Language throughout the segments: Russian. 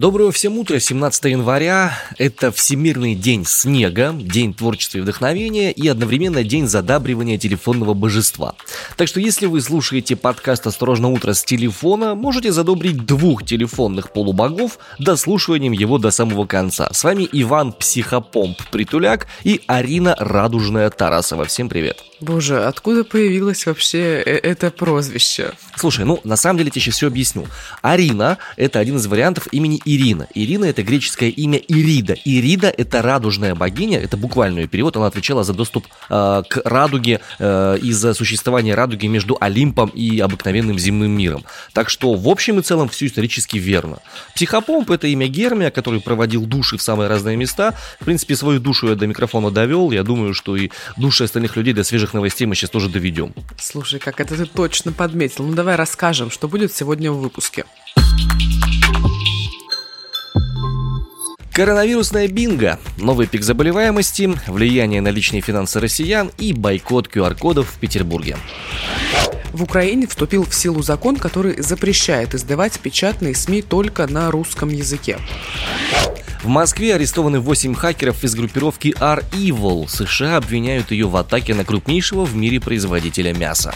Доброго всем утра, 17 января. Это Всемирный день снега, день творчества и вдохновения и одновременно день задабривания телефонного божества. Так что если вы слушаете подкаст «Осторожно утро» с телефона, можете задобрить двух телефонных полубогов дослушиванием его до самого конца. С вами Иван Психопомп Притуляк и Арина Радужная Тарасова. Всем привет. Боже, откуда появилось вообще э, это прозвище? Слушай, ну на самом деле я тебе все объясню. Арина – это один из вариантов имени Ирина. Ирина – это греческое имя Ирида. Ирида – это радужная богиня, это буквальный перевод, она отвечала за доступ э, к радуге э, и за существование радуги между Олимпом и обыкновенным земным миром. Так что в общем и целом все исторически верно. Психопомп – это имя Гермия, который проводил души в самые разные места. В принципе, свою душу я до микрофона довел. Я думаю, что и души остальных людей до свежих новостей мы сейчас тоже доведем. Слушай, как это ты точно подметил. Ну давай расскажем, что будет сегодня в выпуске. Коронавирусная бинго, новый пик заболеваемости, влияние на личные финансы россиян и бойкот QR-кодов в Петербурге. В Украине вступил в силу закон, который запрещает издавать печатные СМИ только на русском языке. В Москве арестованы 8 хакеров из группировки R-Evil. США обвиняют ее в атаке на крупнейшего в мире производителя мяса.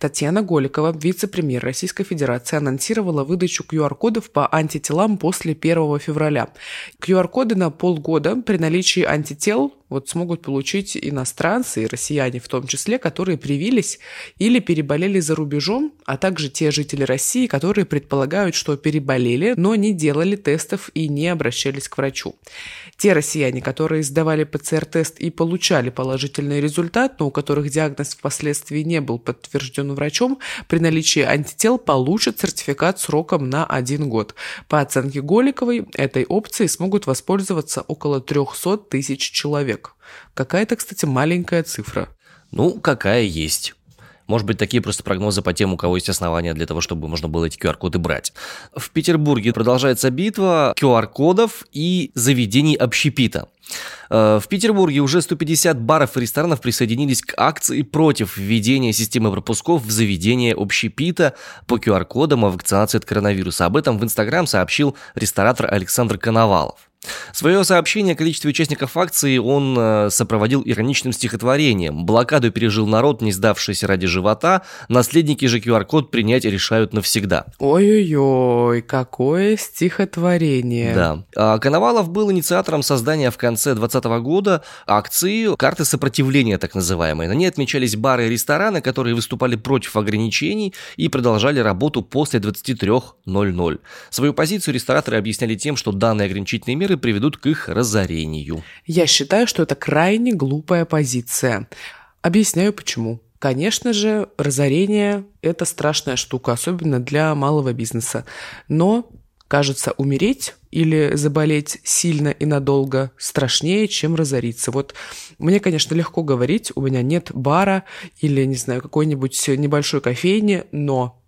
Татьяна Голикова, вице-премьер Российской Федерации, анонсировала выдачу QR-кодов по антителам после 1 февраля. QR-коды на полгода при наличии антител вот смогут получить иностранцы и россияне в том числе, которые привились или переболели за рубежом, а также те жители России, которые предполагают, что переболели, но не делали тестов и не обращались к врачу. Те россияне, которые сдавали ПЦР-тест и получали положительный результат, но у которых диагноз впоследствии не был подтвержден врачом, при наличии антител получат сертификат сроком на один год. По оценке Голиковой, этой опцией смогут воспользоваться около 300 тысяч человек. Какая-то, кстати, маленькая цифра. Ну, какая есть. Может быть, такие просто прогнозы по тем, у кого есть основания для того, чтобы можно было эти QR-коды брать. В Петербурге продолжается битва QR-кодов и заведений общепита. Э, в Петербурге уже 150 баров и ресторанов присоединились к акции против введения системы пропусков в заведение общепита по QR-кодам о вакцинации от коронавируса. Об этом в Инстаграм сообщил ресторатор Александр Коновалов. Свое сообщение о количестве участников акции он э, сопроводил ироничным стихотворением. Блокаду пережил народ, не сдавшийся ради живота. Наследники же QR-код принять решают навсегда. Ой-ой-ой, какое стихотворение. Да. А Коновалов был инициатором создания в конце 2020 года акции «Карты сопротивления» так называемые. На ней отмечались бары и рестораны, которые выступали против ограничений и продолжали работу после 23.00. Свою позицию рестораторы объясняли тем, что данные ограничительные меры приведут к их разорению. Я считаю, что это крайне глупая позиция. Объясняю почему. Конечно же, разорение – это страшная штука, особенно для малого бизнеса. Но, кажется, умереть или заболеть сильно и надолго страшнее, чем разориться. Вот мне, конечно, легко говорить, у меня нет бара или, не знаю, какой-нибудь небольшой кофейни, но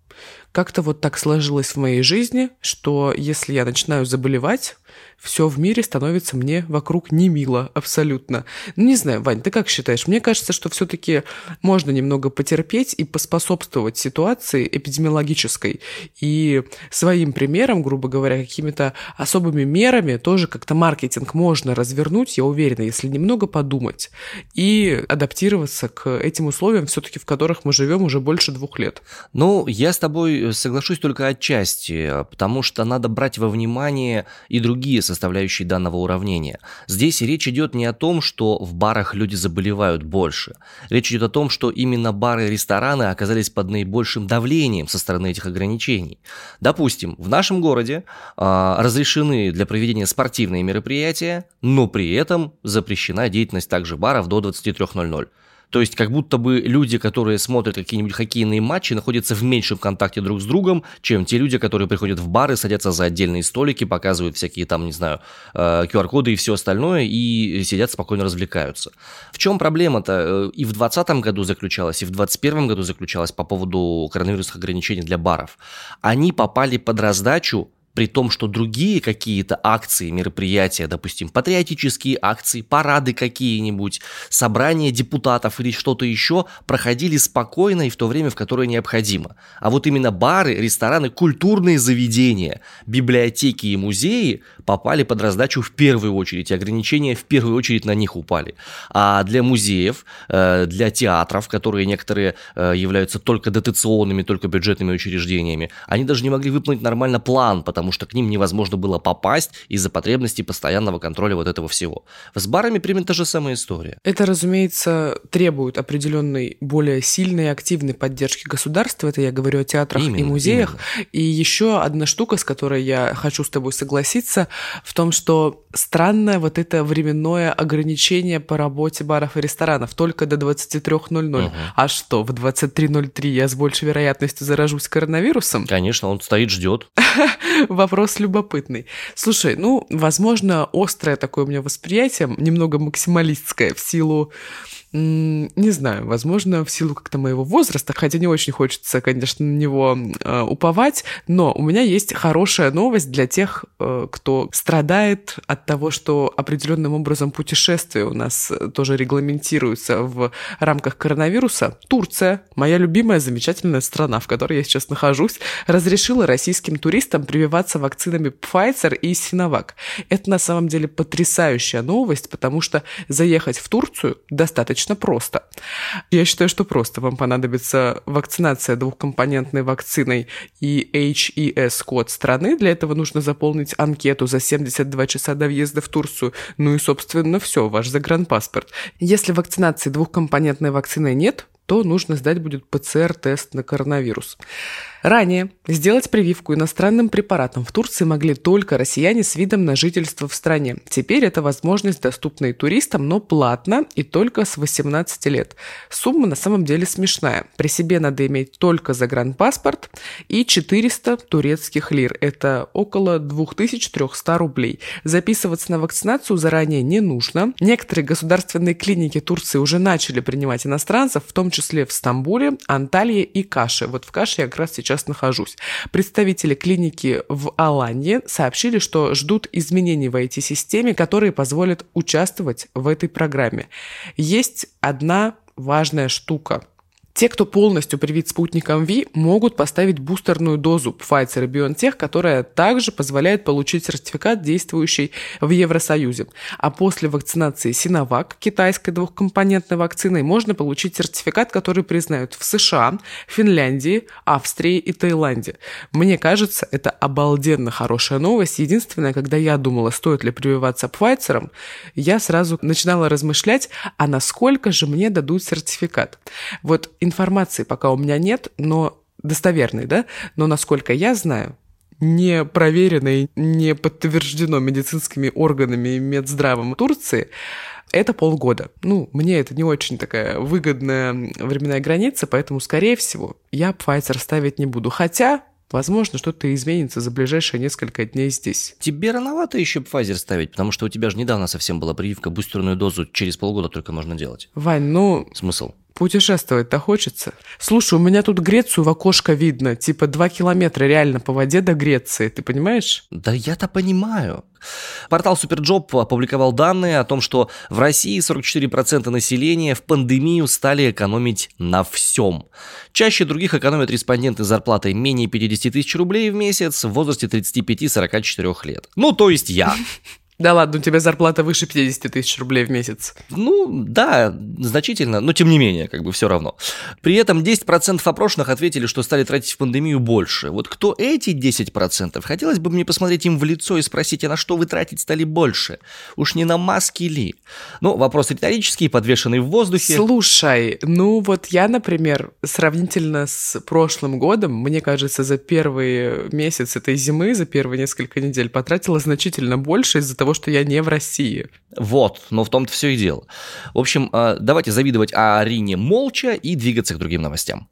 как-то вот так сложилось в моей жизни, что если я начинаю заболевать, все в мире становится мне вокруг не мило абсолютно. Ну, не знаю, Вань, ты как считаешь? Мне кажется, что все-таки можно немного потерпеть и поспособствовать ситуации эпидемиологической. И своим примером, грубо говоря, какими-то особыми мерами тоже как-то маркетинг можно развернуть, я уверена, если немного подумать и адаптироваться к этим условиям, все-таки в которых мы живем уже больше двух лет. Ну, я с тобой соглашусь только отчасти, потому что надо брать во внимание и другие составляющие данного уравнения. Здесь речь идет не о том, что в барах люди заболевают больше. Речь идет о том, что именно бары и рестораны оказались под наибольшим давлением со стороны этих ограничений. Допустим, в нашем городе э, разрешены для проведения спортивные мероприятия, но при этом запрещена деятельность также баров до 23.00. То есть как будто бы люди, которые смотрят какие-нибудь хоккейные матчи, находятся в меньшем контакте друг с другом, чем те люди, которые приходят в бары, садятся за отдельные столики, показывают всякие там, не знаю, QR-коды э, и все остальное, и сидят спокойно развлекаются. В чем проблема-то? Э, и в 2020 году заключалась, и в 2021 году заключалась по поводу коронавирусных ограничений для баров. Они попали под раздачу при том, что другие какие-то акции, мероприятия, допустим, патриотические акции, парады какие-нибудь, собрания депутатов или что-то еще проходили спокойно и в то время, в которое необходимо. А вот именно бары, рестораны, культурные заведения, библиотеки и музеи попали под раздачу в первую очередь, и ограничения в первую очередь на них упали. А для музеев, э, для театров, которые некоторые э, являются только дотационными, только бюджетными учреждениями, они даже не могли выполнить нормально план, потому потому что к ним невозможно было попасть из-за потребности постоянного контроля вот этого всего. С барами примерно та же самая история. Это, разумеется, требует определенной более сильной и активной поддержки государства. Это я говорю о театрах именно, и музеях. Именно. И еще одна штука, с которой я хочу с тобой согласиться, в том, что странное вот это временное ограничение по работе баров и ресторанов только до 23.00. Угу. А что, в 23.03 я с большей вероятностью заражусь коронавирусом? Конечно, он стоит, ждет. вопрос любопытный. Слушай, ну, возможно, острое такое у меня восприятие, немного максималистское в силу не знаю, возможно, в силу как-то моего возраста, хотя не очень хочется, конечно, на него э, уповать, но у меня есть хорошая новость для тех, э, кто страдает от того, что определенным образом путешествия у нас э, тоже регламентируются в рамках коронавируса. Турция, моя любимая замечательная страна, в которой я сейчас нахожусь, разрешила российским туристам прививаться вакцинами Pfizer и Sinovac. Это на самом деле потрясающая новость, потому что заехать в Турцию достаточно достаточно просто. Я считаю, что просто. Вам понадобится вакцинация двухкомпонентной вакциной и HES-код страны. Для этого нужно заполнить анкету за 72 часа до въезда в Турцию. Ну и, собственно, все, ваш загранпаспорт. Если вакцинации двухкомпонентной вакциной нет, то нужно сдать будет ПЦР-тест на коронавирус. Ранее сделать прививку иностранным препаратам в Турции могли только россияне с видом на жительство в стране. Теперь эта возможность доступна и туристам, но платно и только с 18 лет. Сумма на самом деле смешная. При себе надо иметь только загранпаспорт и 400 турецких лир. Это около 2300 рублей. Записываться на вакцинацию заранее не нужно. Некоторые государственные клиники Турции уже начали принимать иностранцев, в том числе в Стамбуле, Анталии и Каше. Вот в Каше я как раз сейчас сейчас нахожусь. Представители клиники в Аланье сообщили, что ждут изменений в IT-системе, которые позволят участвовать в этой программе. Есть одна важная штука. Те, кто полностью привит спутником V, могут поставить бустерную дозу Pfizer и BioNTech, которая также позволяет получить сертификат, действующий в Евросоюзе. А после вакцинации Sinovac, китайской двухкомпонентной вакциной, можно получить сертификат, который признают в США, Финляндии, Австрии и Таиланде. Мне кажется, это обалденно хорошая новость. Единственное, когда я думала, стоит ли прививаться Pfizer, я сразу начинала размышлять, а насколько же мне дадут сертификат. Вот информации пока у меня нет, но достоверной, да, но насколько я знаю, не проверено и не подтверждено медицинскими органами и медздравом Турции, это полгода. Ну, мне это не очень такая выгодная временная граница, поэтому, скорее всего, я Pfizer ставить не буду. Хотя, Возможно, что-то изменится за ближайшие несколько дней здесь. Тебе рановато еще Pfizer ставить, потому что у тебя же недавно совсем была прививка, бустерную дозу через полгода только можно делать. Вань, ну... Смысл? Путешествовать-то хочется. Слушай, у меня тут Грецию в окошко видно. Типа два километра реально по воде до Греции. Ты понимаешь? Да я-то понимаю. Портал SuperJob опубликовал данные о том, что в России 44% населения в пандемию стали экономить на всем. Чаще других экономят респонденты с зарплатой менее 50 тысяч рублей в месяц в возрасте 35-44 лет. Ну, то есть я. Да ладно, у тебя зарплата выше 50 тысяч рублей в месяц. Ну, да, значительно, но тем не менее, как бы все равно. При этом 10% опрошенных ответили, что стали тратить в пандемию больше. Вот кто эти 10%? Хотелось бы мне посмотреть им в лицо и спросить, а на что вы тратить стали больше? Уж не на маски ли? Ну, вопрос риторический, подвешенный в воздухе. Слушай, ну вот я, например, сравнительно с прошлым годом, мне кажется, за первый месяц этой зимы, за первые несколько недель потратила значительно больше из-за того, того, что я не в России. Вот, но в том-то все и дело. В общем, э, давайте завидовать Арине молча и двигаться к другим новостям.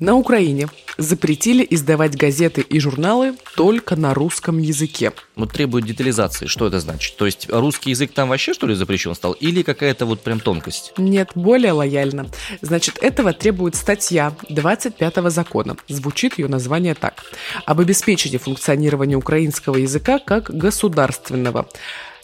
На Украине запретили издавать газеты и журналы только на русском языке. Вот требует детализации. Что это значит? То есть русский язык там вообще что ли запрещен стал? Или какая-то вот прям тонкость? Нет, более лояльно. Значит, этого требует статья 25 закона. Звучит ее название так. Об обеспечении функционирования украинского языка как государственного.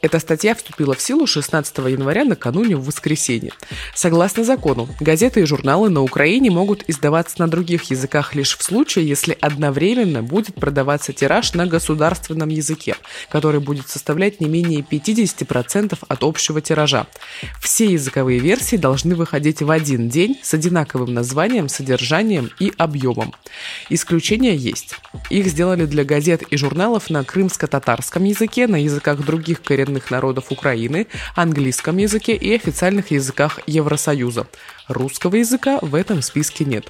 Эта статья вступила в силу 16 января накануне в воскресенье. Согласно закону, газеты и журналы на Украине могут издаваться на других языках лишь в случае, если одновременно будет продаваться тираж на государственном языке, который будет составлять не менее 50% от общего тиража. Все языковые версии должны выходить в один день с одинаковым названием, содержанием и объемом. Исключения есть. Их сделали для газет и журналов на крымско-татарском языке, на языках других коренных коренных народов Украины, английском языке и официальных языках Евросоюза. Русского языка в этом списке нет.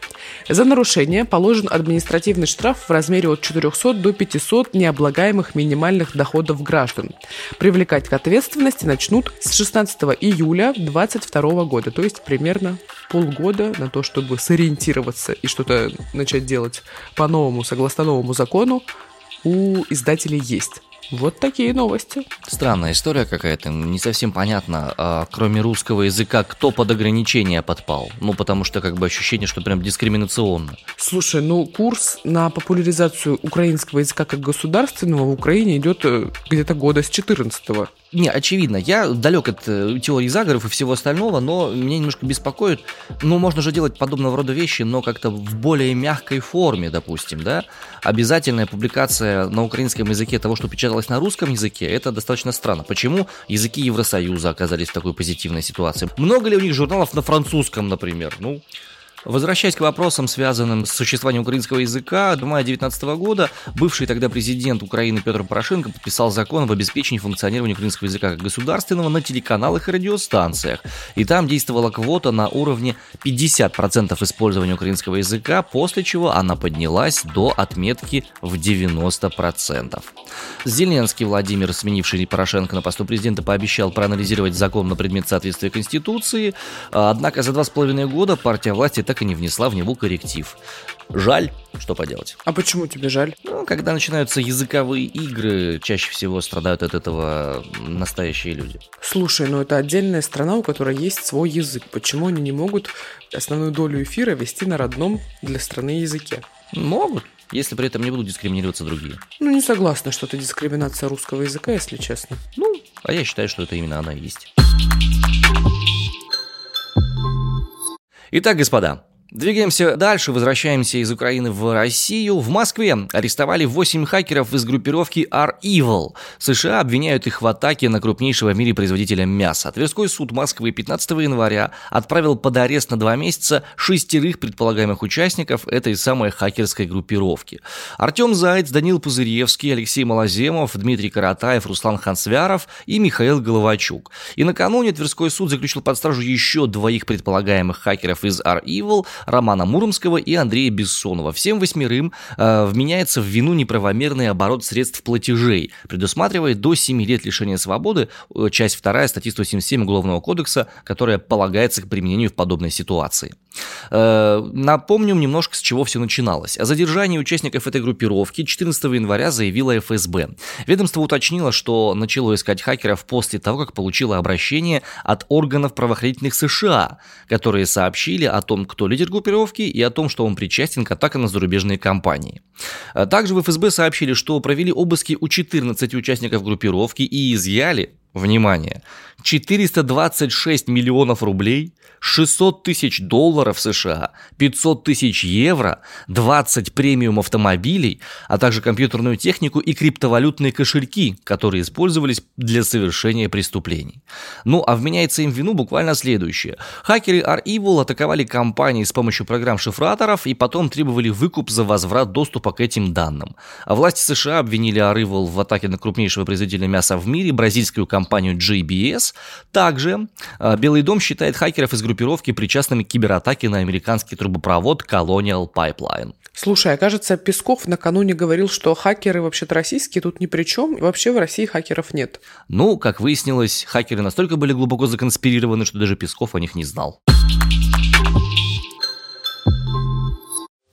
За нарушение положен административный штраф в размере от 400 до 500 необлагаемых минимальных доходов граждан. Привлекать к ответственности начнут с 16 июля 2022 года, то есть примерно полгода на то, чтобы сориентироваться и что-то начать делать по новому, согласно новому закону, у издателей есть. Вот такие новости. Странная история какая-то, не совсем понятно, а, кроме русского языка, кто под ограничения подпал. Ну, потому что как бы ощущение, что прям дискриминационно. Слушай, ну курс на популяризацию украинского языка как государственного в Украине идет э, где-то года с 14 -го. Не, очевидно, я далек от э, теории заговоров и всего остального, но меня немножко беспокоит, ну, можно же делать подобного рода вещи, но как-то в более мягкой форме, допустим, да? Обязательная публикация на украинском языке того, что печаталось на русском языке, это достаточно странно. Почему языки Евросоюза оказались в такой позитивной ситуации? Много ли у них журналов на французском, например? Ну, Возвращаясь к вопросам, связанным с существованием украинского языка, до мая 2019 года бывший тогда президент Украины Петр Порошенко подписал закон об обеспечении функционирования украинского языка как государственного на телеканалах и радиостанциях. И там действовала квота на уровне 50% использования украинского языка, после чего она поднялась до отметки в 90%. Зеленский Владимир, сменивший Порошенко на посту президента, пообещал проанализировать закон на предмет соответствия Конституции, однако за два с половиной года партия власти так так и не внесла в него корректив. Жаль, что поделать. А почему тебе жаль? Ну, когда начинаются языковые игры, чаще всего страдают от этого настоящие люди. Слушай, ну это отдельная страна, у которой есть свой язык. Почему они не могут основную долю эфира вести на родном для страны языке? Могут, если при этом не будут дискриминироваться другие. Ну, не согласна, что это дискриминация русского языка, если честно. Ну, а я считаю, что это именно она и есть. Итак, господа, Двигаемся дальше, возвращаемся из Украины в Россию. В Москве арестовали 8 хакеров из группировки R-Evil. США обвиняют их в атаке на крупнейшего в мире производителя мяса. Тверской суд Москвы 15 января отправил под арест на два месяца шестерых предполагаемых участников этой самой хакерской группировки. Артем Заяц, Данил Пузыревский, Алексей Малоземов, Дмитрий Каратаев, Руслан Хансвяров и Михаил Головачук. И накануне Тверской суд заключил под стражу еще двоих предполагаемых хакеров из R-Evil, Романа Муромского и Андрея Бессонова. Всем восьмерым э, вменяется в вину неправомерный оборот средств платежей, предусматривая до 7 лет лишения свободы, э, часть 2 статьи 177 Уголовного кодекса, которая полагается к применению в подобной ситуации. Э, напомним немножко, с чего все начиналось. О задержании участников этой группировки 14 января заявила ФСБ. Ведомство уточнило, что начало искать хакеров после того, как получило обращение от органов правоохранительных США, которые сообщили о том, кто лидер группировки и о том, что он причастен к атакам на зарубежные компании. Также в ФСБ сообщили, что провели обыски у 14 участников группировки и изъяли, внимание, 426 миллионов рублей, 600 тысяч долларов США, 500 тысяч евро, 20 премиум автомобилей, а также компьютерную технику и криптовалютные кошельки, которые использовались для совершения преступлений. Ну, а вменяется им вину буквально следующее. Хакеры R-Evil атаковали компании с помощью программ-шифраторов и потом требовали выкуп за возврат доступа к этим данным. А власти США обвинили R-Evil в атаке на крупнейшего производителя мяса в мире, бразильскую компанию JBS. Также а, Белый дом считает хакеров из группировки причастными к кибератаке на американский трубопровод Colonial Pipeline. Слушай, а кажется, Песков накануне говорил, что хакеры вообще-то российские тут ни при чем, и вообще в России хакеров нет. Ну, как выяснилось, хакеры настолько были глубоко законспирированы, что даже Песков о них не знал.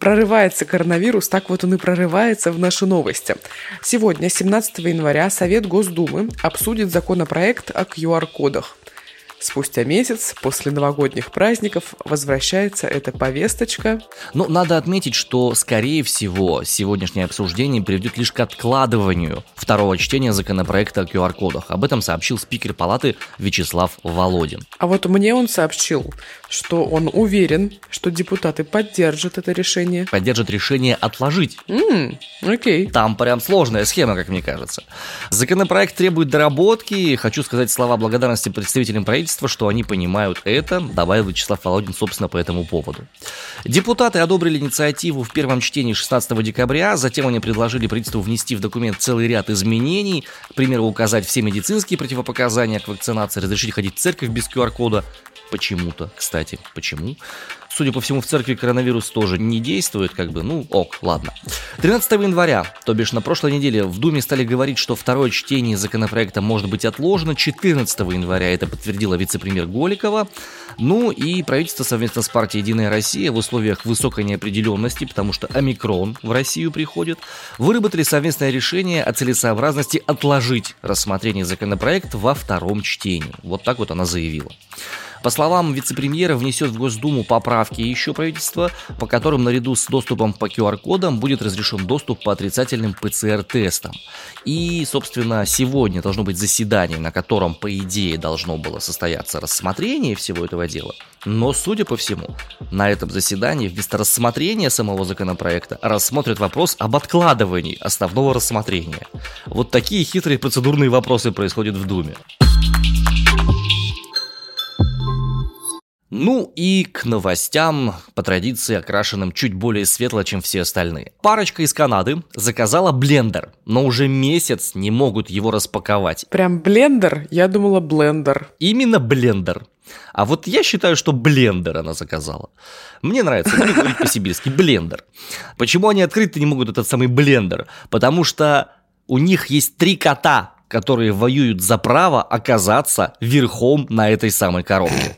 Прорывается коронавирус, так вот он и прорывается в наши новости. Сегодня, 17 января, Совет Госдумы обсудит законопроект о QR-кодах. Спустя месяц после новогодних праздников возвращается эта повесточка. Ну, надо отметить, что, скорее всего, сегодняшнее обсуждение приведет лишь к откладыванию второго чтения законопроекта о QR-кодах. Об этом сообщил спикер палаты Вячеслав Володин. А вот мне он сообщил, что он уверен, что депутаты поддержат это решение. Поддержат решение отложить. Ммм, окей. Там прям сложная схема, как мне кажется. Законопроект требует доработки. Хочу сказать слова благодарности представителям правительства правительства, что они понимают это, добавил Вячеслав Володин, собственно, по этому поводу. Депутаты одобрили инициативу в первом чтении 16 декабря, затем они предложили правительству внести в документ целый ряд изменений, к примеру, указать все медицинские противопоказания к вакцинации, разрешить ходить в церковь без QR-кода, почему-то, кстати, почему? Судя по всему, в церкви коронавирус тоже не действует, как бы, ну, ок, ладно. 13 января, то бишь на прошлой неделе, в Думе стали говорить, что второе чтение законопроекта может быть отложено. 14 января это подтвердила вице-премьер Голикова. Ну и правительство совместно с партией «Единая Россия» в условиях высокой неопределенности, потому что омикрон в Россию приходит, выработали совместное решение о целесообразности отложить рассмотрение законопроекта во втором чтении. Вот так вот она заявила. По словам вице-премьера, внесет в Госдуму поправки еще правительство, по которым наряду с доступом по QR-кодам будет разрешен доступ по отрицательным ПЦР-тестам. И, собственно, сегодня должно быть заседание, на котором, по идее, должно было состояться рассмотрение всего этого дела. Но, судя по всему, на этом заседании вместо рассмотрения самого законопроекта рассмотрят вопрос об откладывании основного рассмотрения. Вот такие хитрые процедурные вопросы происходят в Думе. Ну и к новостям, по традиции окрашенным чуть более светло, чем все остальные. Парочка из Канады заказала блендер, но уже месяц не могут его распаковать. Прям блендер? Я думала блендер. Именно блендер. А вот я считаю, что блендер она заказала. Мне нравится, буду говорить по-сибирски, блендер. Почему они открыто не могут этот самый блендер? Потому что у них есть три кота, которые воюют за право оказаться верхом на этой самой коробке.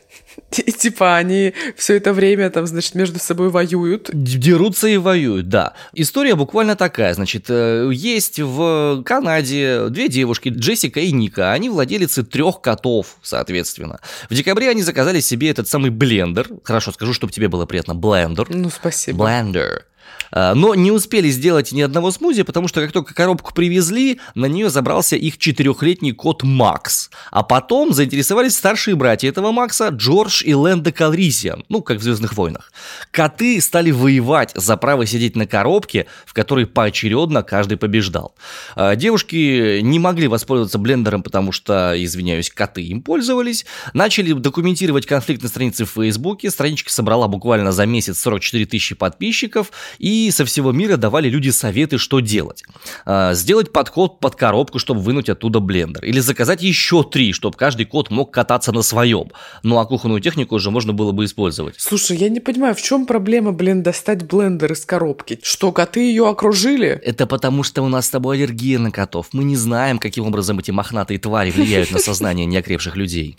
И типа они все это время там, значит, между собой воюют. Дерутся и воюют, да. История буквально такая, значит, э, есть в Канаде две девушки, Джессика и Ника, они владелицы трех котов, соответственно. В декабре они заказали себе этот самый блендер, хорошо скажу, чтобы тебе было приятно, блендер. Ну, спасибо. Блендер. А, но не успели сделать ни одного смузи, потому что как только коробку привезли, на нее забрался их четырехлетний кот Макс. А потом заинтересовались старшие братья этого Макса, Джордж и Лэнда Калрисиан, ну, как в «Звездных войнах». Коты стали воевать за право сидеть на коробке, в которой поочередно каждый побеждал. А, девушки не могли воспользоваться блендером, потому что, извиняюсь, коты им пользовались. Начали документировать конфликт на странице в Фейсбуке. Страничка собрала буквально за месяц 44 тысячи подписчиков. И со всего мира давали люди советы, что делать. А, сделать подход под коробку, чтобы вынуть оттуда блендер. Или заказать еще три, чтобы каждый кот мог кататься на своем. Ну а кухонную технику уже можно было бы использовать. Слушай, я не понимаю, в чем проблема, блин, достать блендер из коробки? Что, коты ее окружили? Это потому, что у нас с тобой аллергия на котов. Мы не знаем, каким образом эти мохнатые твари влияют на сознание неокрепших людей.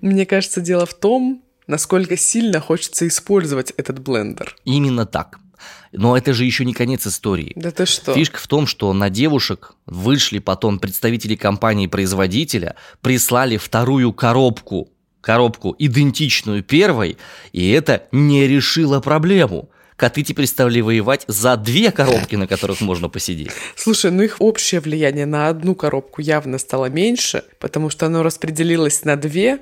Мне кажется, дело в том, насколько сильно хочется использовать этот блендер. Именно так. Но это же еще не конец истории. Да ты что? Фишка в том, что на девушек вышли потом представители компании-производителя, прислали вторую коробку, коробку идентичную первой, и это не решило проблему коты теперь стали воевать за две коробки, на которых можно посидеть. Слушай, ну их общее влияние на одну коробку явно стало меньше, потому что оно распределилось на две,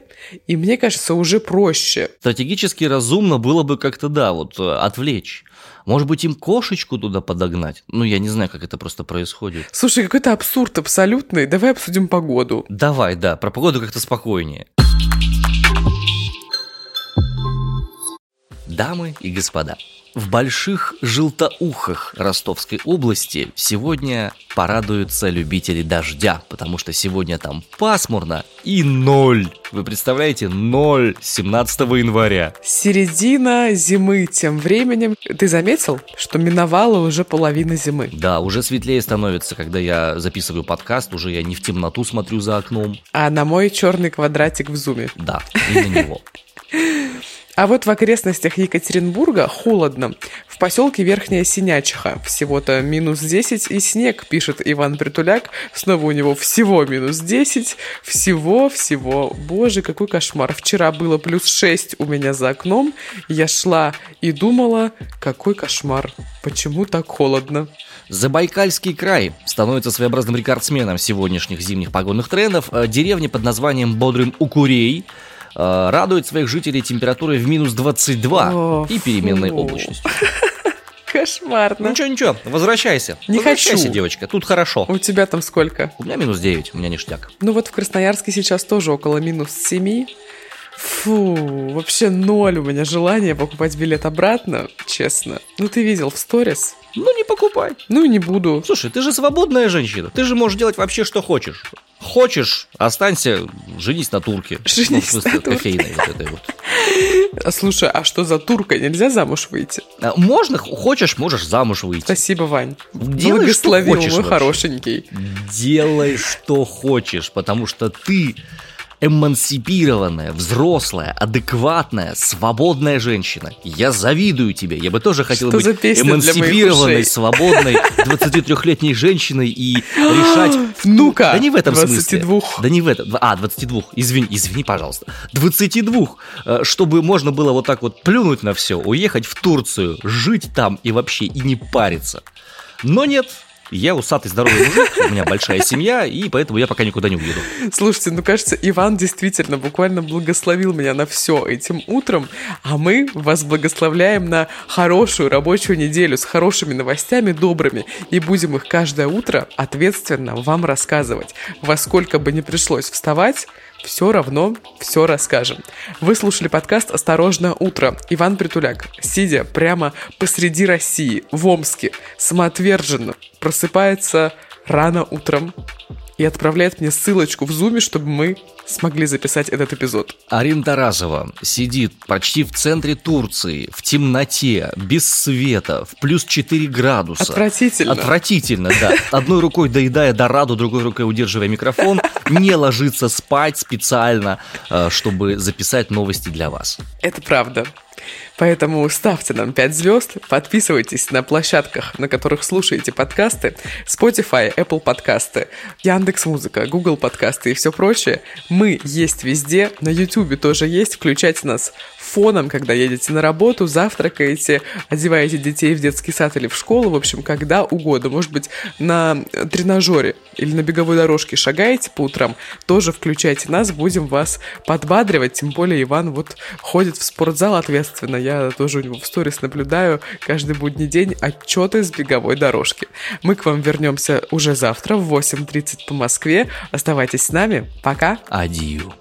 и мне кажется, уже проще. Стратегически разумно было бы как-то, да, вот э, отвлечь. Может быть, им кошечку туда подогнать? Ну, я не знаю, как это просто происходит. Слушай, какой-то абсурд абсолютный. Давай обсудим погоду. Давай, да, про погоду как-то спокойнее. Дамы и господа, в больших желтоухах Ростовской области сегодня порадуются любители дождя, потому что сегодня там пасмурно и ноль. Вы представляете, ноль 17 января. Середина зимы тем временем. Ты заметил, что миновала уже половина зимы? Да, уже светлее становится, когда я записываю подкаст, уже я не в темноту смотрю за окном. А на мой черный квадратик в зуме. Да, и на него. А вот в окрестностях Екатеринбурга холодно. В поселке Верхняя Синячиха всего-то минус 10 и снег, пишет Иван Притуляк. Снова у него всего минус 10. Всего-всего. Боже, какой кошмар. Вчера было плюс 6 у меня за окном. Я шла и думала, какой кошмар. Почему так холодно? Забайкальский край становится своеобразным рекордсменом сегодняшних зимних погодных трендов. Э, деревня под названием Бодрым Укурей радует своих жителей температурой в минус 22 О, и переменной фу. облачностью. Кошмарно. Ничего, ничего, возвращайся. Не возвращайся, хочу. девочка, тут хорошо. У тебя там сколько? У меня минус 9, у меня ништяк. Ну вот в Красноярске сейчас тоже около минус 7. Фу, вообще ноль у меня желания покупать билет обратно, честно. Ну ты видел в сторис? Ну не покупай. Ну не буду. Слушай, ты же свободная женщина, ты же можешь делать вообще что хочешь. Хочешь, останься, женись на турке. Женись Ну, в смысле, на турке. кофейной вот этой вот. А, Слушай, а что за турка? Нельзя замуж выйти? А, Можно, хочешь, можешь замуж выйти. Спасибо, Вань. Делай, что Благословил хочешь мой вообще. хорошенький. Делай, что хочешь, потому что ты эмансипированная, взрослая, адекватная, свободная женщина. Я завидую тебе. Я бы тоже хотел Что быть эмансипированной, свободной 23-летней женщиной и решать... Ну-ка, Да не в этом 22. смысле. Да не в этом. А, 22. Извини, извини, пожалуйста. 22. Э, Чтобы можно было вот так вот плюнуть на все, уехать в Турцию, жить там и вообще и не париться. Но нет, я усатый здоровый мужик, у меня большая семья, и поэтому я пока никуда не уеду. Слушайте, ну кажется, Иван действительно буквально благословил меня на все этим утром, а мы вас благословляем на хорошую рабочую неделю с хорошими новостями, добрыми, и будем их каждое утро ответственно вам рассказывать. Во сколько бы ни пришлось вставать, все равно все расскажем. Вы слушали подкаст «Осторожно, утро». Иван Притуляк, сидя прямо посреди России, в Омске, самоотверженно просыпается рано утром и отправляет мне ссылочку в зуме, чтобы мы смогли записать этот эпизод. Арина Тарасова сидит почти в центре Турции, в темноте, без света, в плюс 4 градуса. Отвратительно. Отвратительно, да. Одной рукой доедая дораду, другой рукой удерживая микрофон, не ложится спать специально, э, чтобы записать новости для вас. Это правда. Поэтому ставьте нам 5 звезд, подписывайтесь на площадках, на которых слушаете подкасты, Spotify, Apple подкасты, Яндекс Музыка, Google подкасты и все прочее. Мы есть везде, на YouTube тоже есть, включайте нас фоном, когда едете на работу, завтракаете, одеваете детей в детский сад или в школу, в общем, когда угодно. Может быть, на тренажере или на беговой дорожке шагаете по утрам, тоже включайте нас, будем вас подбадривать. Тем более Иван вот ходит в спортзал ответственно. Я тоже у него в сторис наблюдаю каждый будний день отчеты с беговой дорожки. Мы к вам вернемся уже завтра в 8.30 по Москве. Оставайтесь с нами. Пока. Адью.